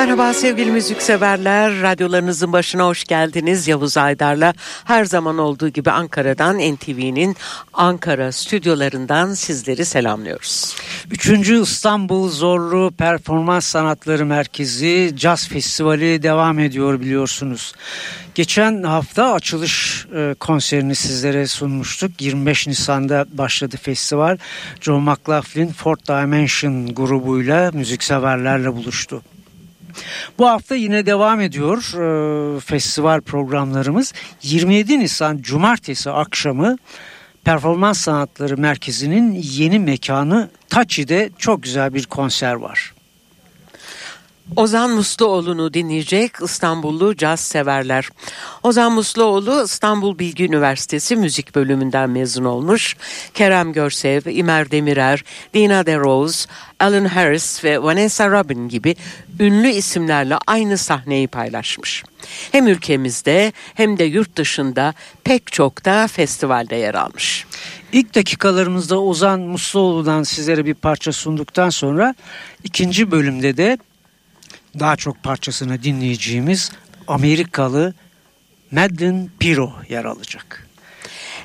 Merhaba sevgili müzikseverler, radyolarınızın başına hoş geldiniz. Yavuz Aydar'la her zaman olduğu gibi Ankara'dan NTV'nin Ankara stüdyolarından sizleri selamlıyoruz. Üçüncü İstanbul Zorlu Performans Sanatları Merkezi Jazz Festivali devam ediyor biliyorsunuz. Geçen hafta açılış e, konserini sizlere sunmuştuk. 25 Nisan'da başladı festival. John McLaughlin Fourth Dimension grubuyla müzikseverlerle buluştu. Bu hafta yine devam ediyor e, festival programlarımız. 27 Nisan Cumartesi akşamı Performans Sanatları Merkezi'nin yeni mekanı Taçi'de çok güzel bir konser var. Ozan Musluoğlu'nu dinleyecek İstanbullu caz severler. Ozan Musluoğlu İstanbul Bilgi Üniversitesi müzik bölümünden mezun olmuş. Kerem Görsev, İmer Demirer, Dina De Rose, Alan Harris ve Vanessa Robin gibi ünlü isimlerle aynı sahneyi paylaşmış. Hem ülkemizde hem de yurt dışında pek çok da festivalde yer almış. İlk dakikalarımızda Ozan Musluoğlu'dan sizlere bir parça sunduktan sonra ikinci bölümde de daha çok parçasını dinleyeceğimiz Amerikalı Madeline Piro yer alacak.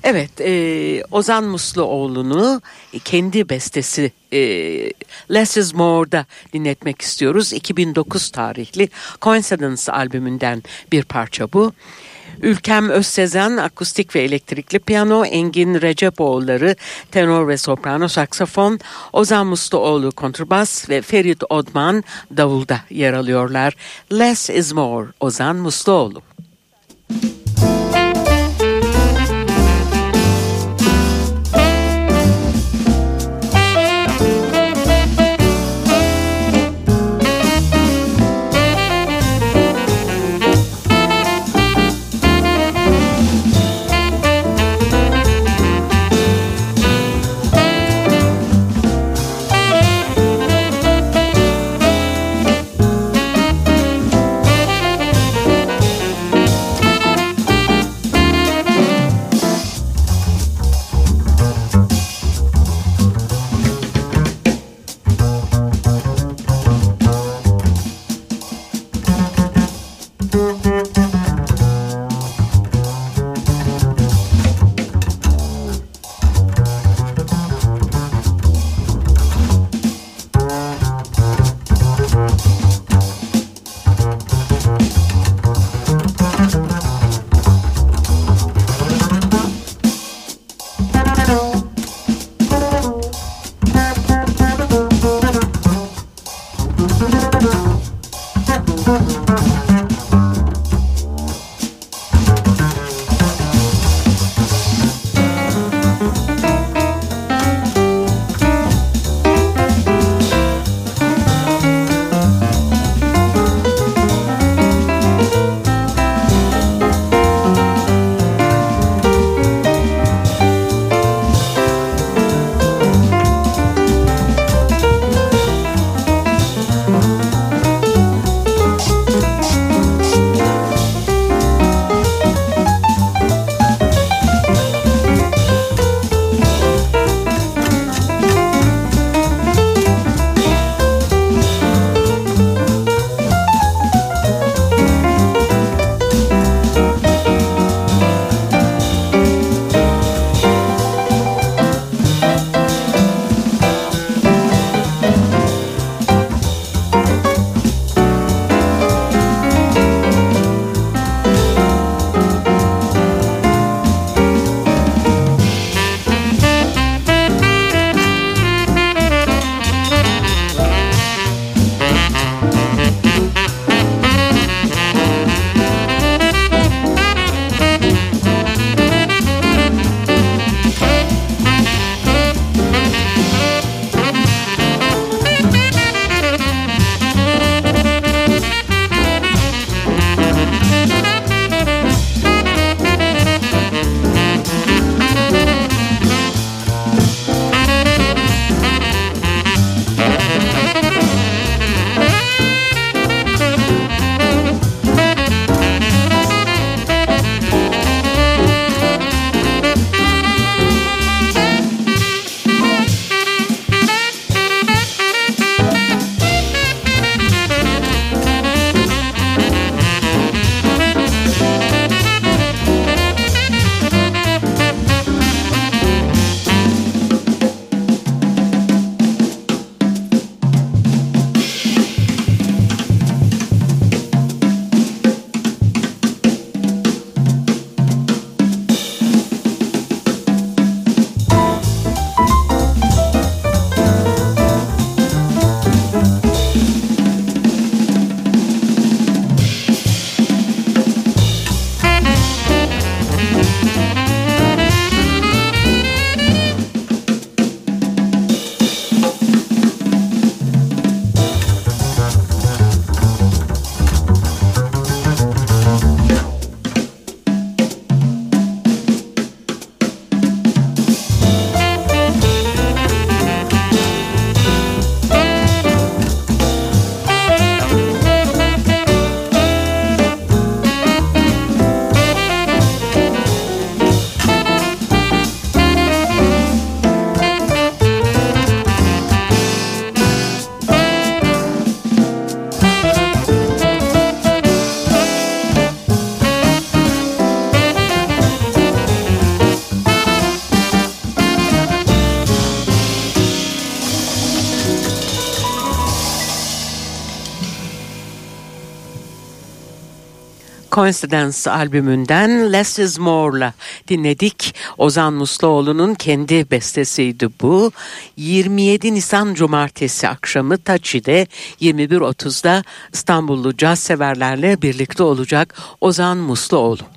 Evet, e, Ozan Musluoğlu'nu kendi bestesi e, Less is More'da dinletmek istiyoruz. 2009 tarihli Coincidence albümünden bir parça bu. Ülkem Özsezen akustik ve elektrikli piyano, Engin Recepoğulları tenor ve soprano saksafon, Ozan Musluoğlu kontrbas ve Ferit Odman davulda yer alıyorlar. Less is More Ozan Musluoğlu. Müzik Coincidence albümünden Less is More'la dinledik. Ozan Musluoğlu'nun kendi bestesiydi bu. 27 Nisan Cumartesi akşamı Taçi'de 21.30'da İstanbullu caz severlerle birlikte olacak Ozan Musluoğlu.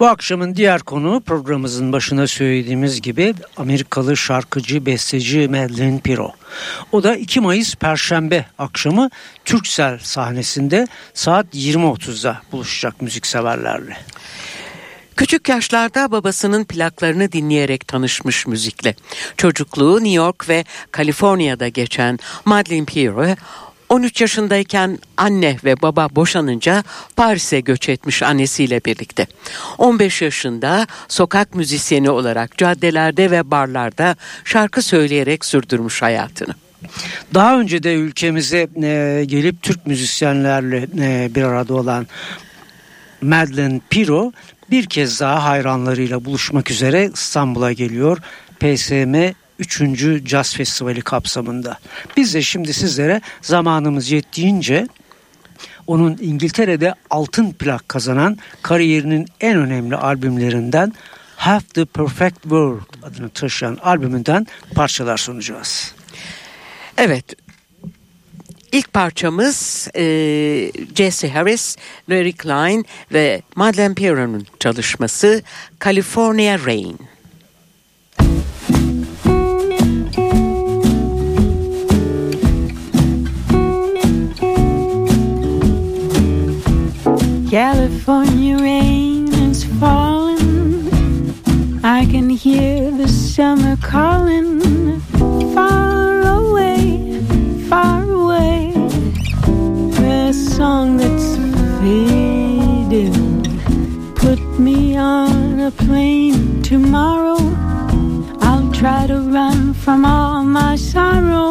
Bu akşamın diğer konu programımızın başına söylediğimiz gibi Amerikalı şarkıcı, besteci Madeline Piro. O da 2 Mayıs Perşembe akşamı Türksel sahnesinde saat 20.30'da buluşacak müzikseverlerle. Küçük yaşlarda babasının plaklarını dinleyerek tanışmış müzikle. Çocukluğu New York ve Kaliforniya'da geçen Madeline Piro 13 yaşındayken anne ve baba boşanınca Paris'e göç etmiş annesiyle birlikte. 15 yaşında sokak müzisyeni olarak caddelerde ve barlarda şarkı söyleyerek sürdürmüş hayatını. Daha önce de ülkemize e, gelip Türk müzisyenlerle e, bir arada olan Madeleine Piro bir kez daha hayranlarıyla buluşmak üzere İstanbul'a geliyor. PSM 3. Jazz Festivali kapsamında. Biz de şimdi sizlere zamanımız yettiğince onun İngiltere'de altın plak kazanan kariyerinin en önemli albümlerinden Half the Perfect World adını taşıyan albümünden parçalar sunacağız. Evet İlk parçamız e, Jesse Harris, Larry Klein ve Madeleine Piro'nun çalışması California Rain. California rain is falling. I can hear the summer calling. Far away, far away. The song that's fading. Put me on a plane tomorrow. I'll try to run from all my sorrow.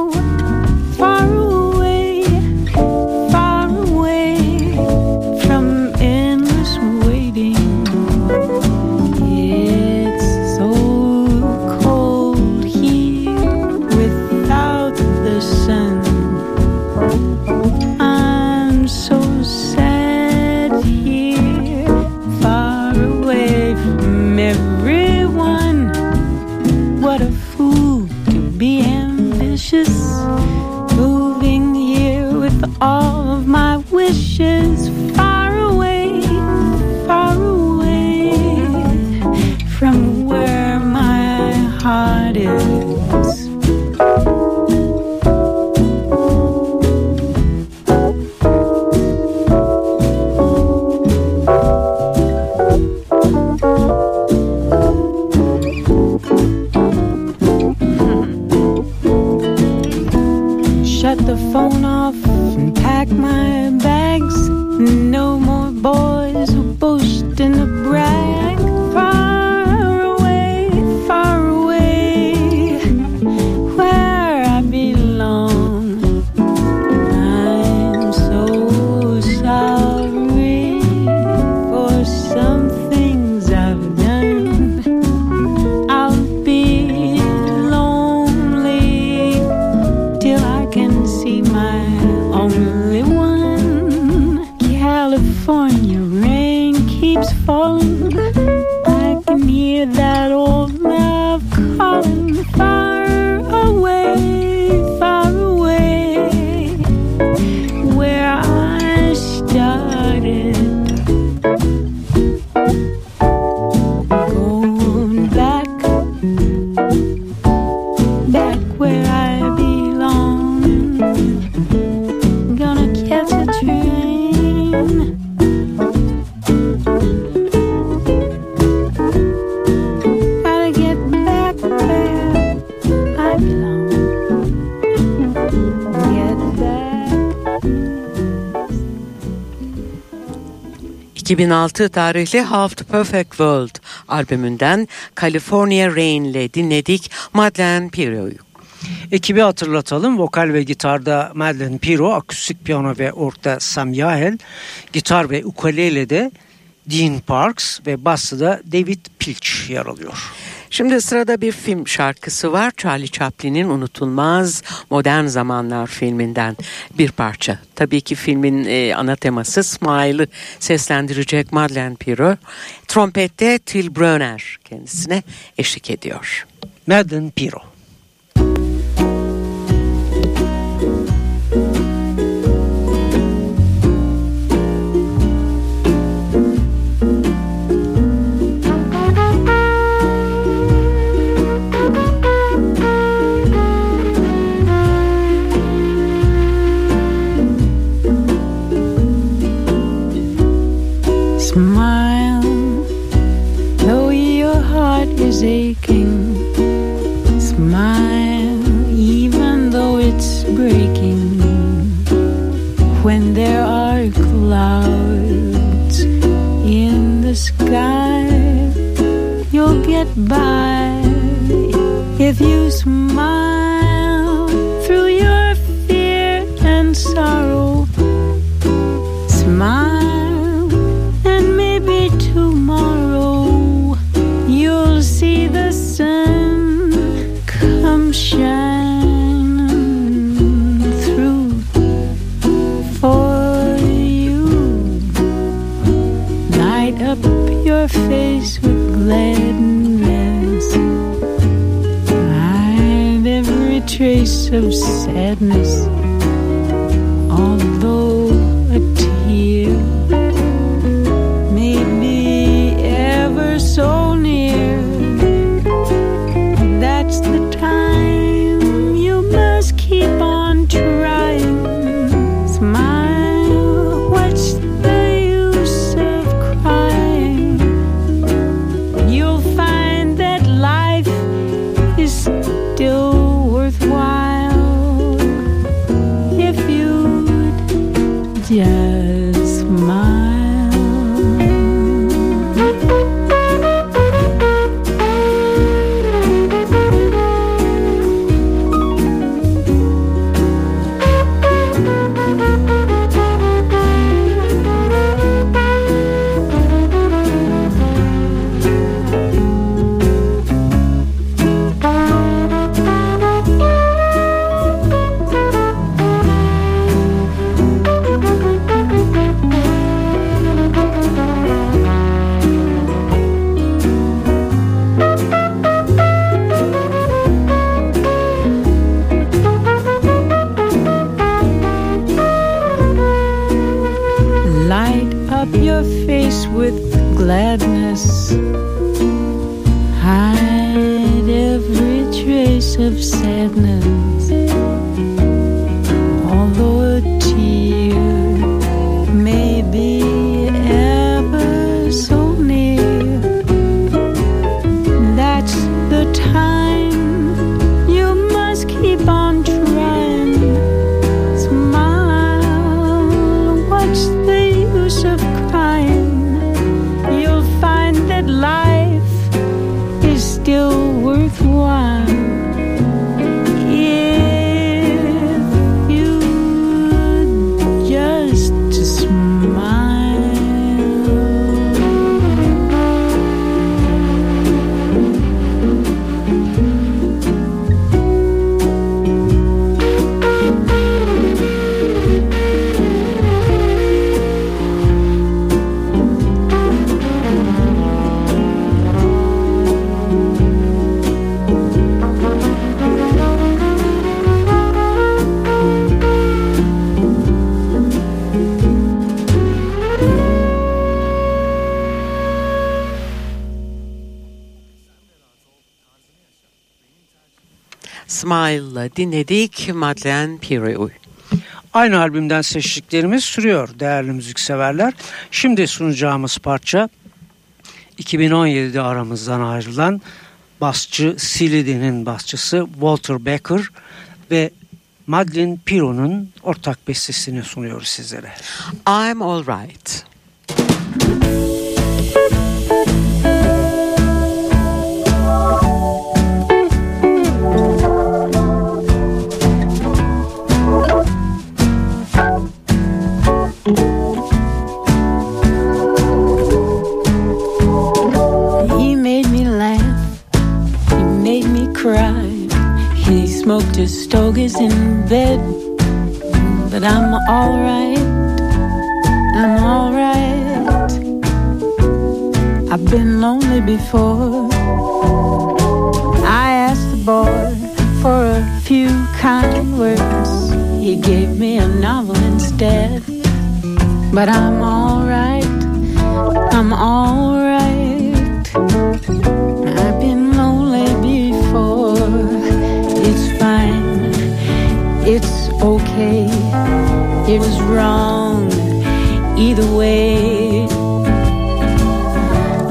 2006 tarihli Half Perfect World albümünden California Rain ile dinledik Madeleine Piro'yu. Ekibi hatırlatalım. Vokal ve gitarda Madeleine Piro, akustik piyano ve orta Sam Yahel, gitar ve ukulele de Dean Parks ve basta da David Pilch yer alıyor. Şimdi sırada bir film şarkısı var. Charlie Chaplin'in unutulmaz Modern Zamanlar filminden bir parça. Tabii ki filmin e, ana teması Smile'ı seslendirecek Madeleine Piro. Trompette Till Brunner kendisine eşlik ediyor. Madeleine Piro. Face with gladness. Hide every trace of sadness. Smile'la dinledik Madeleine Piro'yu. Aynı albümden seçtiklerimiz sürüyor değerli müzikseverler. Şimdi sunacağımız parça 2017'de aramızdan ayrılan basçı Silidi'nin basçısı Walter Becker ve Madeleine Piro'nun ortak bestesini sunuyoruz sizlere. I'm Alright. He Mr. Stoke is in bed, but I'm alright. I'm alright. I've been lonely before. I asked the boy for a few kind words. He gave me a novel instead. But I'm alright. I'm alright. Okay. It was wrong. Either way.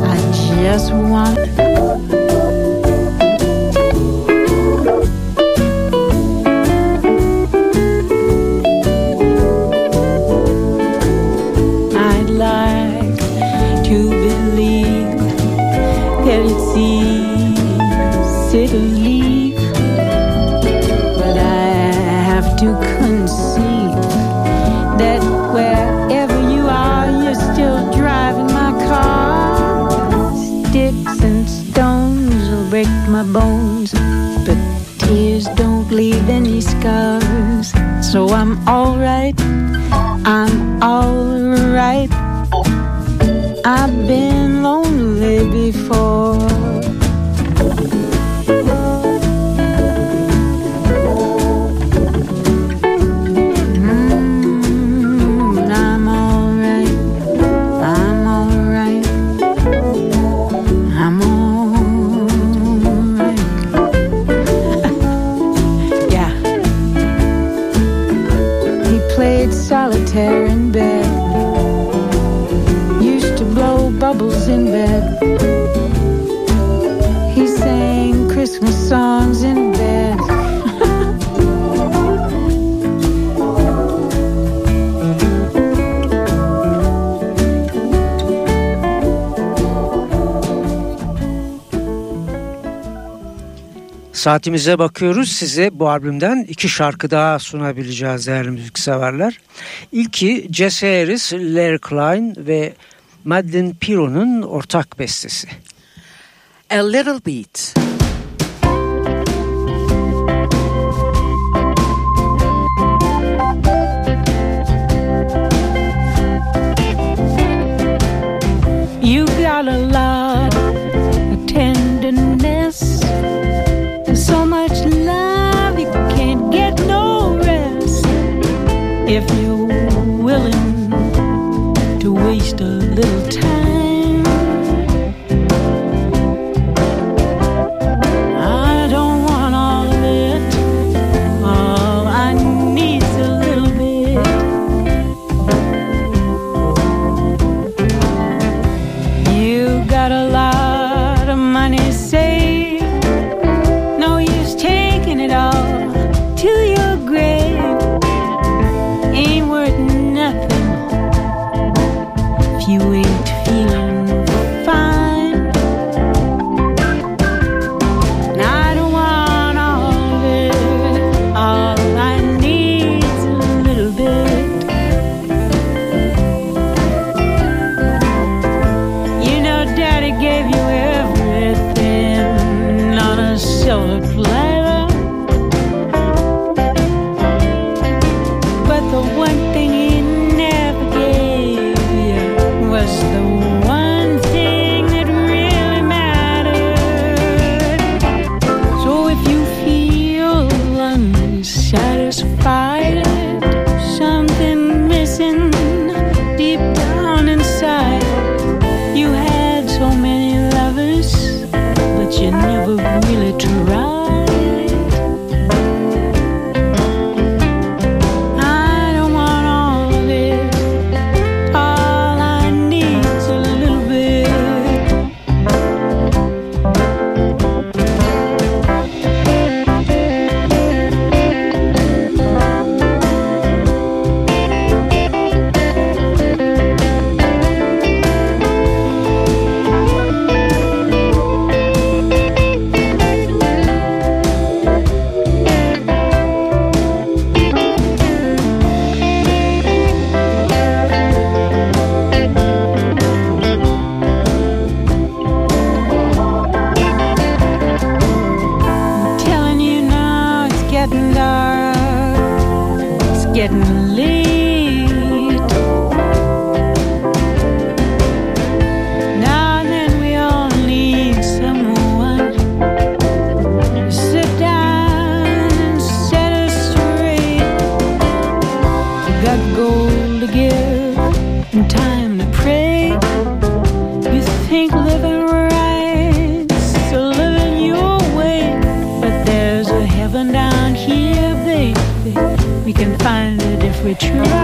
I just want. I'd like to believe that it's easy to leave, but I have to break my bones, but tears don't leave any scars. So I'm alright. I'm alright. I've been lonely before. Solitaire in bed. Used to blow bubbles in bed. He sang Christmas songs Saatimize bakıyoruz. Size bu albümden iki şarkı daha sunabileceğiz değerli müzikseverler. İlki Jesse Harris, Larry Klein ve Madeline Piro'nun ortak bestesi. A Little Beat. if you to true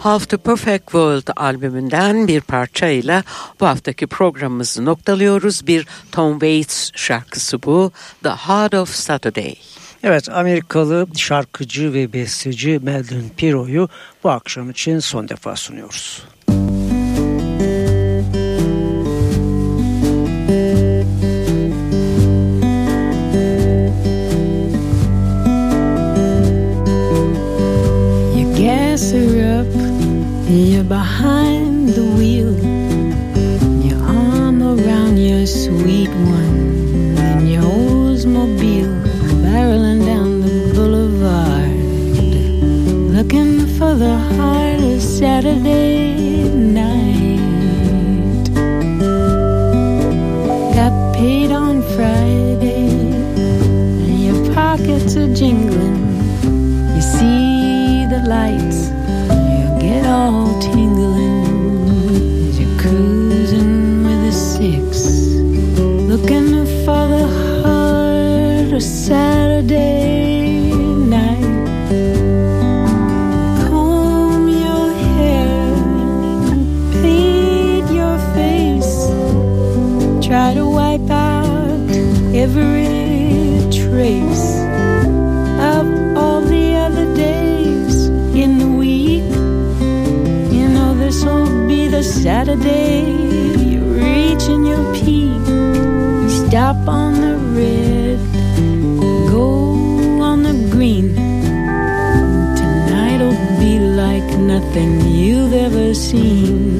Half the Perfect World albümünden bir parçayla bu haftaki programımızı noktalıyoruz. Bir Tom Waits şarkısı bu. The Heart of Saturday. Evet Amerikalı şarkıcı ve besteci Melvin Piro'yu bu akşam için son defa sunuyoruz. You gas her up, you're behind the wheel. Your arm around your sweet one, in your Oldsmobile, barreling down the boulevard, looking for the of Saturday nothing you've ever seen.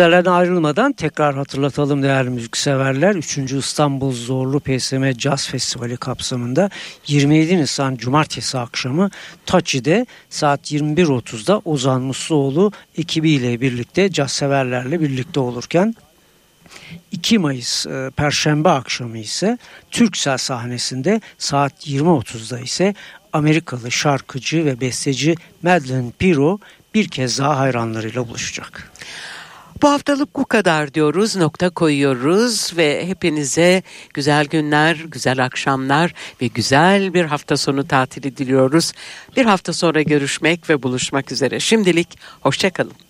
Sizlerden ayrılmadan tekrar hatırlatalım değerli müzikseverler. 3. İstanbul Zorlu PSM Jazz Festivali kapsamında 27 Nisan Cumartesi akşamı Taçi'de saat 21.30'da Ozan Musluoğlu ekibiyle birlikte caz severlerle birlikte olurken 2 Mayıs e, Perşembe akşamı ise Türksel sahnesinde saat 20.30'da ise Amerikalı şarkıcı ve besteci Madeleine Piro bir kez daha hayranlarıyla buluşacak. Bu haftalık bu kadar diyoruz, nokta koyuyoruz ve hepinize güzel günler, güzel akşamlar ve güzel bir hafta sonu tatili diliyoruz. Bir hafta sonra görüşmek ve buluşmak üzere. Şimdilik hoşçakalın.